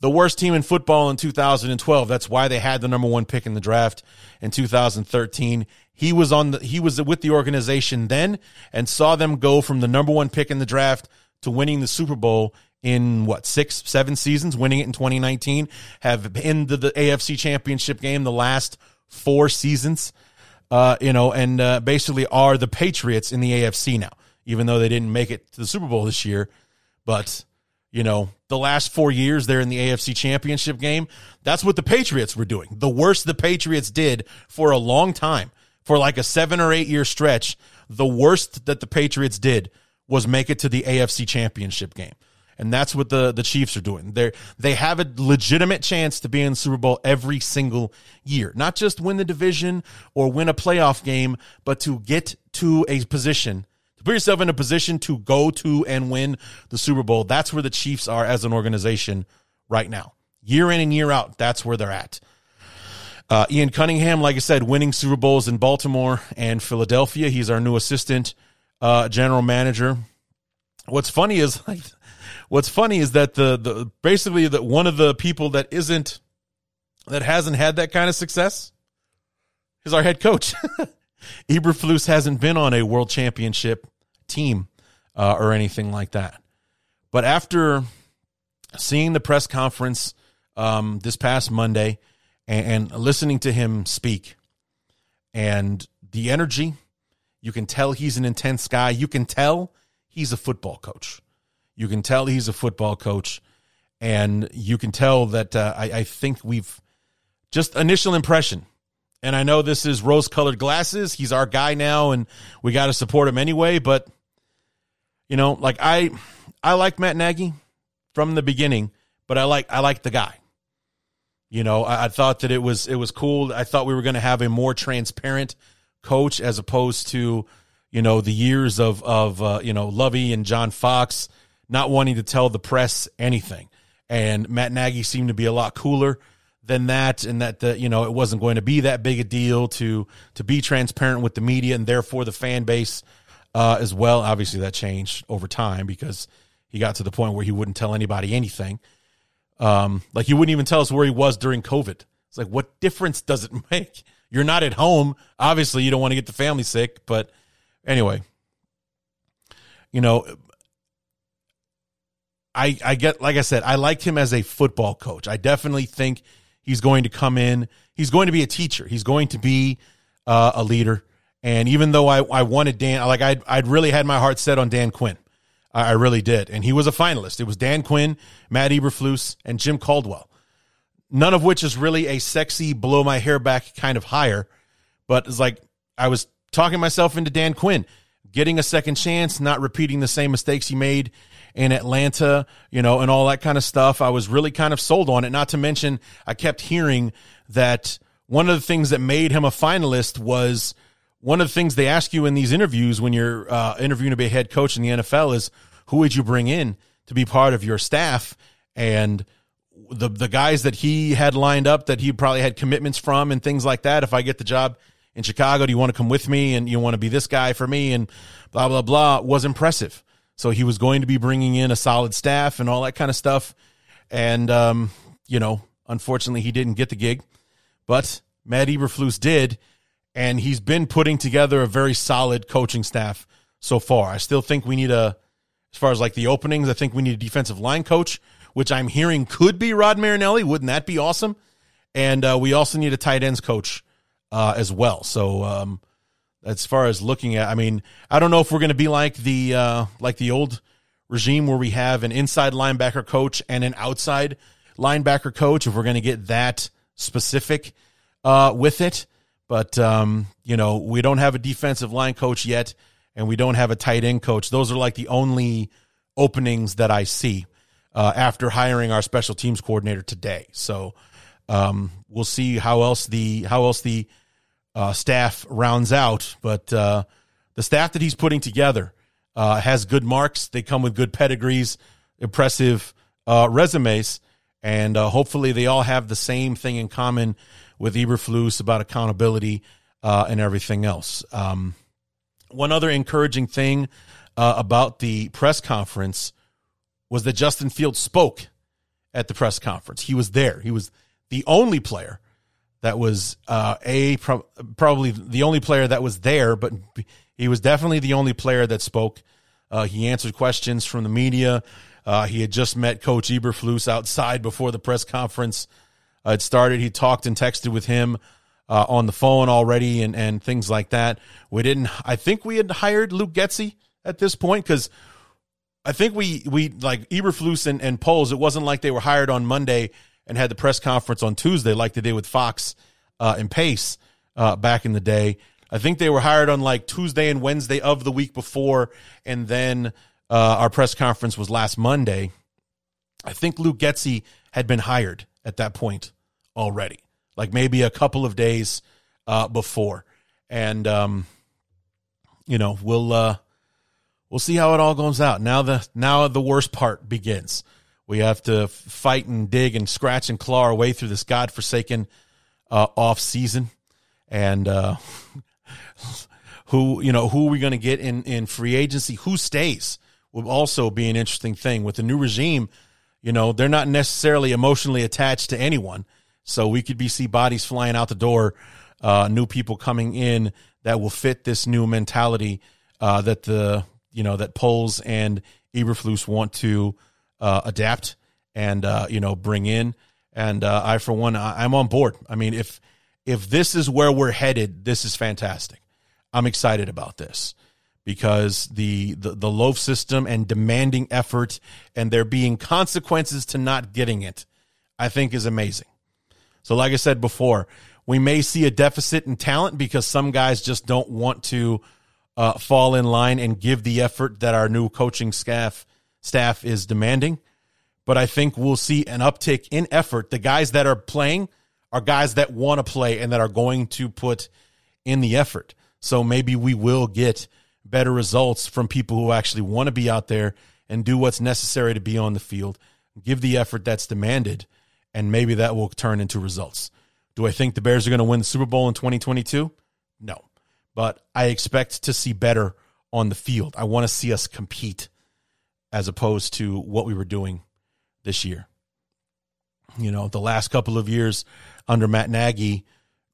the worst team in football in 2012. That's why they had the number one pick in the draft in 2013. He was on the, he was with the organization then and saw them go from the number one pick in the draft to winning the Super Bowl in what six, seven seasons, winning it in 2019, have been to the AFC championship game the last four seasons uh, you know, and uh, basically are the Patriots in the AFC now, even though they didn't make it to the Super Bowl this year. But, you know, the last four years they're in the AFC championship game. That's what the Patriots were doing. The worst the Patriots did for a long time, for like a seven or eight year stretch, the worst that the Patriots did was make it to the AFC championship game. And that's what the, the Chiefs are doing. They they have a legitimate chance to be in the Super Bowl every single year. Not just win the division or win a playoff game, but to get to a position, to put yourself in a position to go to and win the Super Bowl. That's where the Chiefs are as an organization right now. Year in and year out, that's where they're at. Uh, Ian Cunningham, like I said, winning Super Bowls in Baltimore and Philadelphia. He's our new assistant uh, general manager. What's funny is (laughs) like what's funny is that the the basically that one of the people that isn't that hasn't had that kind of success is our head coach. (laughs) Eberflus hasn't been on a world championship team uh, or anything like that. But after seeing the press conference um, this past Monday and, and listening to him speak and the energy, you can tell he's an intense guy. You can tell he's a football coach. You can tell he's a football coach, and you can tell that uh, I, I think we've just initial impression. And I know this is rose colored glasses. He's our guy now, and we got to support him anyway. But you know, like I, I like Matt Nagy from the beginning, but I like I like the guy. You know, I, I thought that it was it was cool. I thought we were going to have a more transparent coach as opposed to you know the years of of uh, you know Lovie and John Fox not wanting to tell the press anything. And Matt Nagy seemed to be a lot cooler than that, and that the you know it wasn't going to be that big a deal to to be transparent with the media and therefore the fan base uh, as well. Obviously, that changed over time because he got to the point where he wouldn't tell anybody anything. Um, like he wouldn't even tell us where he was during COVID. It's like, what difference does it (laughs) make? You're not at home. Obviously, you don't want to get the family sick. But anyway, you know, I I get like I said, I liked him as a football coach. I definitely think he's going to come in. He's going to be a teacher. He's going to be uh, a leader. And even though I, I wanted Dan, like I'd, I'd really had my heart set on Dan Quinn. I, I really did. And he was a finalist. It was Dan Quinn, Matt Eberflus, and Jim Caldwell. None of which is really a sexy blow my hair back kind of hire. But it's like I was talking myself into Dan Quinn, getting a second chance, not repeating the same mistakes he made in Atlanta, you know, and all that kind of stuff. I was really kind of sold on it. Not to mention, I kept hearing that one of the things that made him a finalist was one of the things they ask you in these interviews when you're uh, interviewing to be a head coach in the NFL is who would you bring in to be part of your staff and the the guys that he had lined up that he probably had commitments from and things like that if I get the job in Chicago do you want to come with me and you want to be this guy for me and blah blah blah was impressive so he was going to be bringing in a solid staff and all that kind of stuff and um, you know unfortunately he didn't get the gig but Matt Eberflus did and he's been putting together a very solid coaching staff so far. I still think we need a, as far as like the openings, I think we need a defensive line coach, which I'm hearing could be Rod Marinelli. Wouldn't that be awesome? And uh, we also need a tight ends coach uh, as well. So um, as far as looking at, I mean, I don't know if we're going to be like the uh, like the old regime where we have an inside linebacker coach and an outside linebacker coach. If we're going to get that specific uh, with it. But um, you know, we don't have a defensive line coach yet, and we don't have a tight end coach. Those are like the only openings that I see uh, after hiring our special teams coordinator today. So um, we'll see how else the how else the uh, staff rounds out. But uh, the staff that he's putting together uh, has good marks. They come with good pedigrees, impressive uh, resumes, and uh, hopefully they all have the same thing in common with Eberflus about accountability uh, and everything else. Um, one other encouraging thing about the press conference was that Justin Fields spoke at the press conference. He was there. He was the only player that was uh, a pro- probably the only player that was there, but he was definitely the only player that spoke. Uh, he answered questions from the media. Uh, he had just met Coach Eberflus outside before the press conference uh, it started. He talked and texted with him uh, on the phone already and, and things like that. We didn't, I think we had hired Luke Getsy at this point because I think we, we like Eberflus and, and Poles, it wasn't like they were hired on Monday and had the press conference on Tuesday like they did with Fox uh, and Pace uh, back in the day. I think they were hired on like Tuesday and Wednesday of the week before, and then uh, our press conference was last Monday. I think Luke Getsy had been hired at that point already, like maybe a couple of days uh, before. And um, you know, we'll uh, we'll see how it all goes out. Now the now the worst part begins. We have to fight and dig and scratch and claw our way through this godforsaken uh, off season, and uh, (laughs) who you know who are we going to get in in free agency? Who stays will also be an interesting thing with the new regime. You know, they're not necessarily emotionally attached to anyone. So we could be see bodies flying out the door, uh, new people coming in that will fit this new mentality uh, that the you know that Poles and Eberflus want to uh, adapt and uh, you know bring in. And uh, I, for one, I, I'm on board. I mean, if if this is where we're headed, this is fantastic. I'm excited about this because the, the, the loaf system and demanding effort and there being consequences to not getting it, I think is amazing. So, like I said before, we may see a deficit in talent because some guys just don't want to uh, fall in line and give the effort that our new coaching staff staff is demanding. But I think we'll see an uptick in effort. The guys that are playing are guys that want to play and that are going to put in the effort. So maybe we will get better results from people who actually want to be out there and do what's necessary to be on the field, give the effort that's demanded and maybe that will turn into results. Do I think the Bears are going to win the Super Bowl in 2022? No. But I expect to see better on the field. I want to see us compete as opposed to what we were doing this year. You know, the last couple of years under Matt Nagy,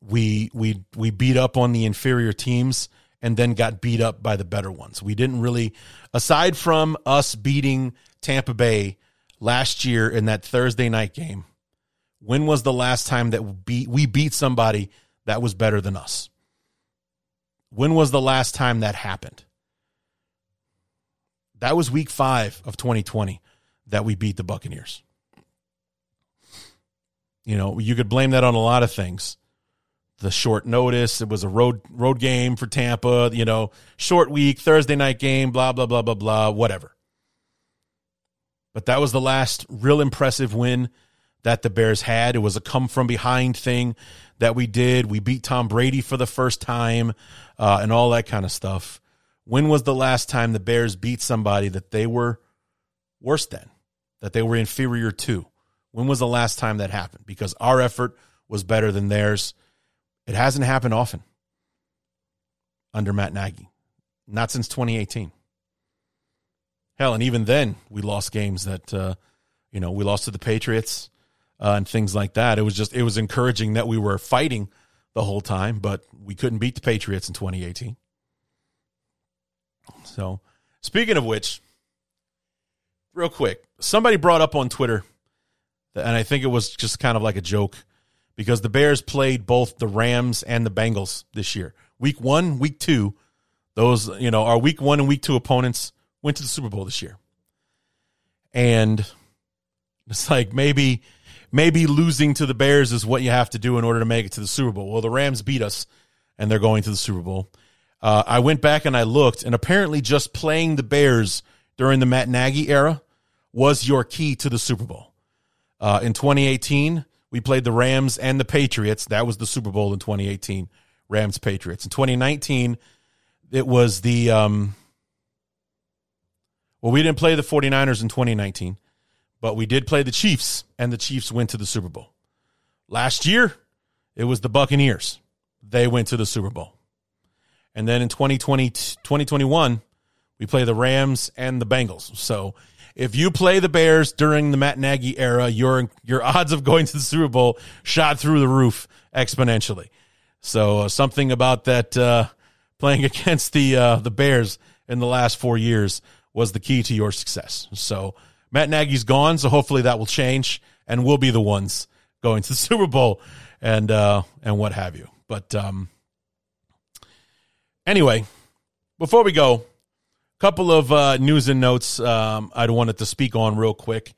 we we we beat up on the inferior teams and then got beat up by the better ones. We didn't really aside from us beating Tampa Bay last year in that Thursday night game. When was the last time that we beat, we beat somebody that was better than us? When was the last time that happened? That was week 5 of 2020 that we beat the Buccaneers. You know, you could blame that on a lot of things. The short notice, it was a road road game for Tampa, you know, short week, Thursday night game, blah blah blah blah blah, whatever. But that was the last real impressive win that the Bears had. It was a come from behind thing that we did. We beat Tom Brady for the first time uh, and all that kind of stuff. When was the last time the Bears beat somebody that they were worse than, that they were inferior to? When was the last time that happened? Because our effort was better than theirs. It hasn't happened often under Matt Nagy, not since 2018. Hell, and even then, we lost games that, uh, you know, we lost to the Patriots uh, and things like that. It was just, it was encouraging that we were fighting the whole time, but we couldn't beat the Patriots in 2018. So, speaking of which, real quick, somebody brought up on Twitter and I think it was just kind of like a joke because the Bears played both the Rams and the Bengals this year. Week one, week two, those, you know, our week one and week two opponents went to the Super Bowl this year. And it's like maybe maybe losing to the Bears is what you have to do in order to make it to the Super Bowl. Well, the Rams beat us and they're going to the Super Bowl. Uh, I went back and I looked, and apparently just playing the Bears during the Matt Nagy era was your key to the Super Bowl. Uh, in 2018, we played the Rams and the Patriots. That was the Super Bowl in 2018. Rams Patriots. In 2019, it was the um, well, we didn't play the 49ers in 2019, but we did play the Chiefs, and the Chiefs went to the Super Bowl. Last year, it was the Buccaneers. They went to the Super Bowl. And then in 2020, 2021, we play the Rams and the Bengals. So if you play the Bears during the Matt Nagy era, your your odds of going to the Super Bowl shot through the roof exponentially. So uh, something about that uh, playing (laughs) against the uh, the Bears in the last four years was the key to your success. So Matt Nagy's gone, so hopefully that will change, and we'll be the ones going to the (laughs) Super Bowl and uh, and what have you. But um, anyway, before we go, a couple of uh, news and notes um, I wanted to speak on real quick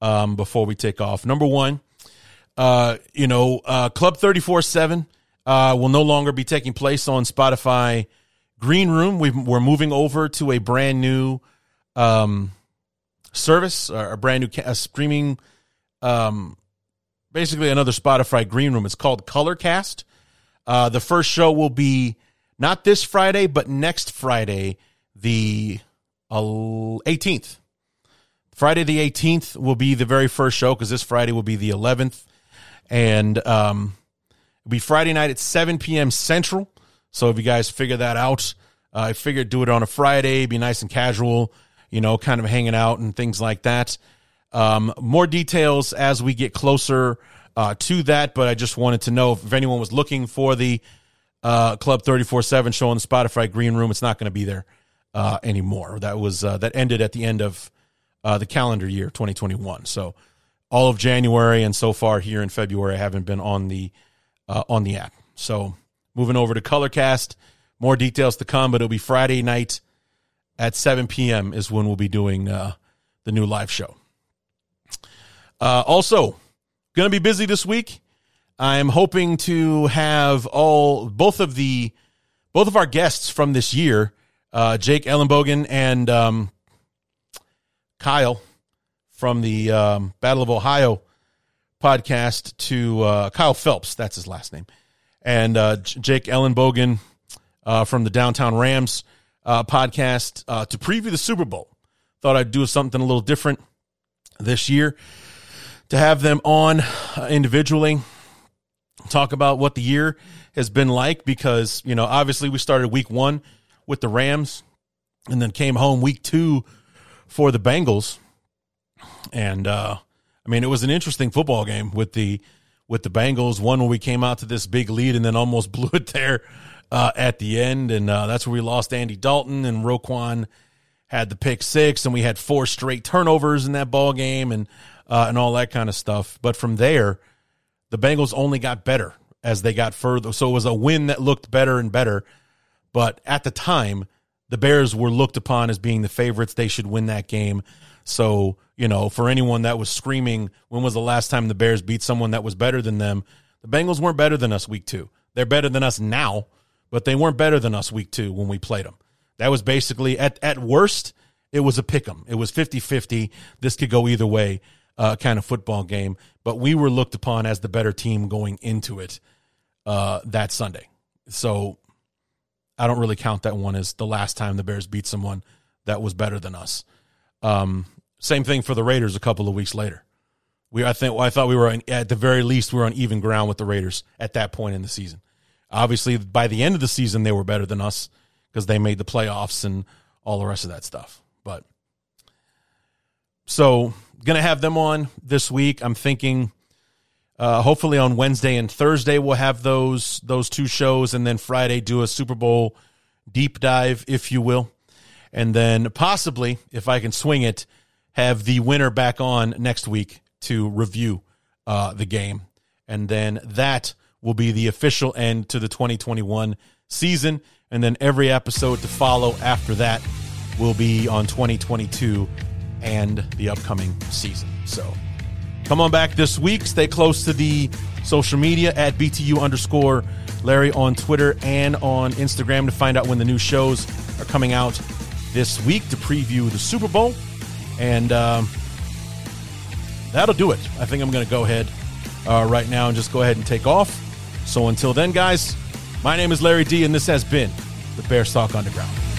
um, before we take off. Number one, uh, you know, uh, Club 34 7 uh, will no longer be taking place on Spotify Green Room. we are moving over to a brand new um, service, a brand new ca- streaming, um, basically another Spotify Green Room. It's called Colorcast. Uh, the first show will be not this Friday, but next Friday the 18th. Friday the 18th will be the very first show because this Friday will be the 11th. And um, it'll be Friday night at 7 p.m. Central. So if you guys figure that out, uh, I figured do it on a Friday, be nice and casual, you know, kind of hanging out and things like that. Um, more details as we get closer uh, to that, but I just wanted to know if anyone was looking for the uh, Club 34 7 show on the Spotify Green Room, it's not going to be there uh, anymore. That was uh, that ended at the end of uh, the calendar year 2021. So all of January and so far here in February, I haven't been on the uh, on the app. So moving over to Colorcast, more details to come, but it'll be Friday night at 7 p.m. is when we'll be doing uh, the new live show. Also, going to be busy this week. I'm hoping to have all both of the both of our guests from this year uh, Jake Ellenbogen and um, Kyle from the um, Battle of Ohio podcast to uh, Kyle Phelps, that's his last name, and uh, Jake Ellenbogen uh, from the Downtown Rams uh, podcast uh, to preview the Super Bowl. Thought I'd do something a little different this year to have them on individually, talk about what the year has been like because, you know, obviously we started week one with the Rams. and then came home week two for the Bengals. And uh, I mean, it was an interesting football game with the with the Bengals. One where we came out to this big lead and then almost (laughs) blew it there uh, at the end, and uh, that's where we lost Andy Dalton and Roquan had the pick six, and we had four straight turnovers in that ball game, and uh, and all that kind of stuff. But from there, the Bengals only got better as they got further. So it was a win that looked better and better. But at the time, the Bears were looked upon as being the favorites. They should win that game. So, you know, for anyone that was screaming, when was the last time the Bears beat someone that was better than them? The Bengals weren't better than us week two. They're better than us now, but they weren't better than us week two when we played them. That was basically, at, at worst, it was a pick 'em. It was 50 50. This could go either way uh, kind of football game. But we were looked upon as the better team going into it uh, that Sunday. So I don't really count that one as the last time the Bears beat someone that was better than us. Um, same thing for the Raiders a couple of weeks later. We, I think, I thought we were on, at the very least we were on even ground with the Raiders at that point in the season. Obviously, by the end of the season, they were better than us because they made the playoffs and all the rest of that stuff. But so, gonna have them on this week. I'm thinking uh, hopefully on Wednesday and Thursday we'll have those those two shows, and then Friday do a Super Bowl deep dive, if you will, and then possibly, if I can swing it, have the winner back on next week to review uh, the game, and then that will be the official end to the 2021 season, and then every episode to follow after that will be on 2022 and the upcoming season. So. Come on back this week. Stay close to the social media at BTU underscore Larry on Twitter and on Instagram to find out when the new shows are coming out this week to preview the Super Bowl. And um, that'll do it. I think I'm going to go ahead uh, right now and just go ahead and take off. So until then, guys, my name is Larry D, and this has been the Bears Talk Underground.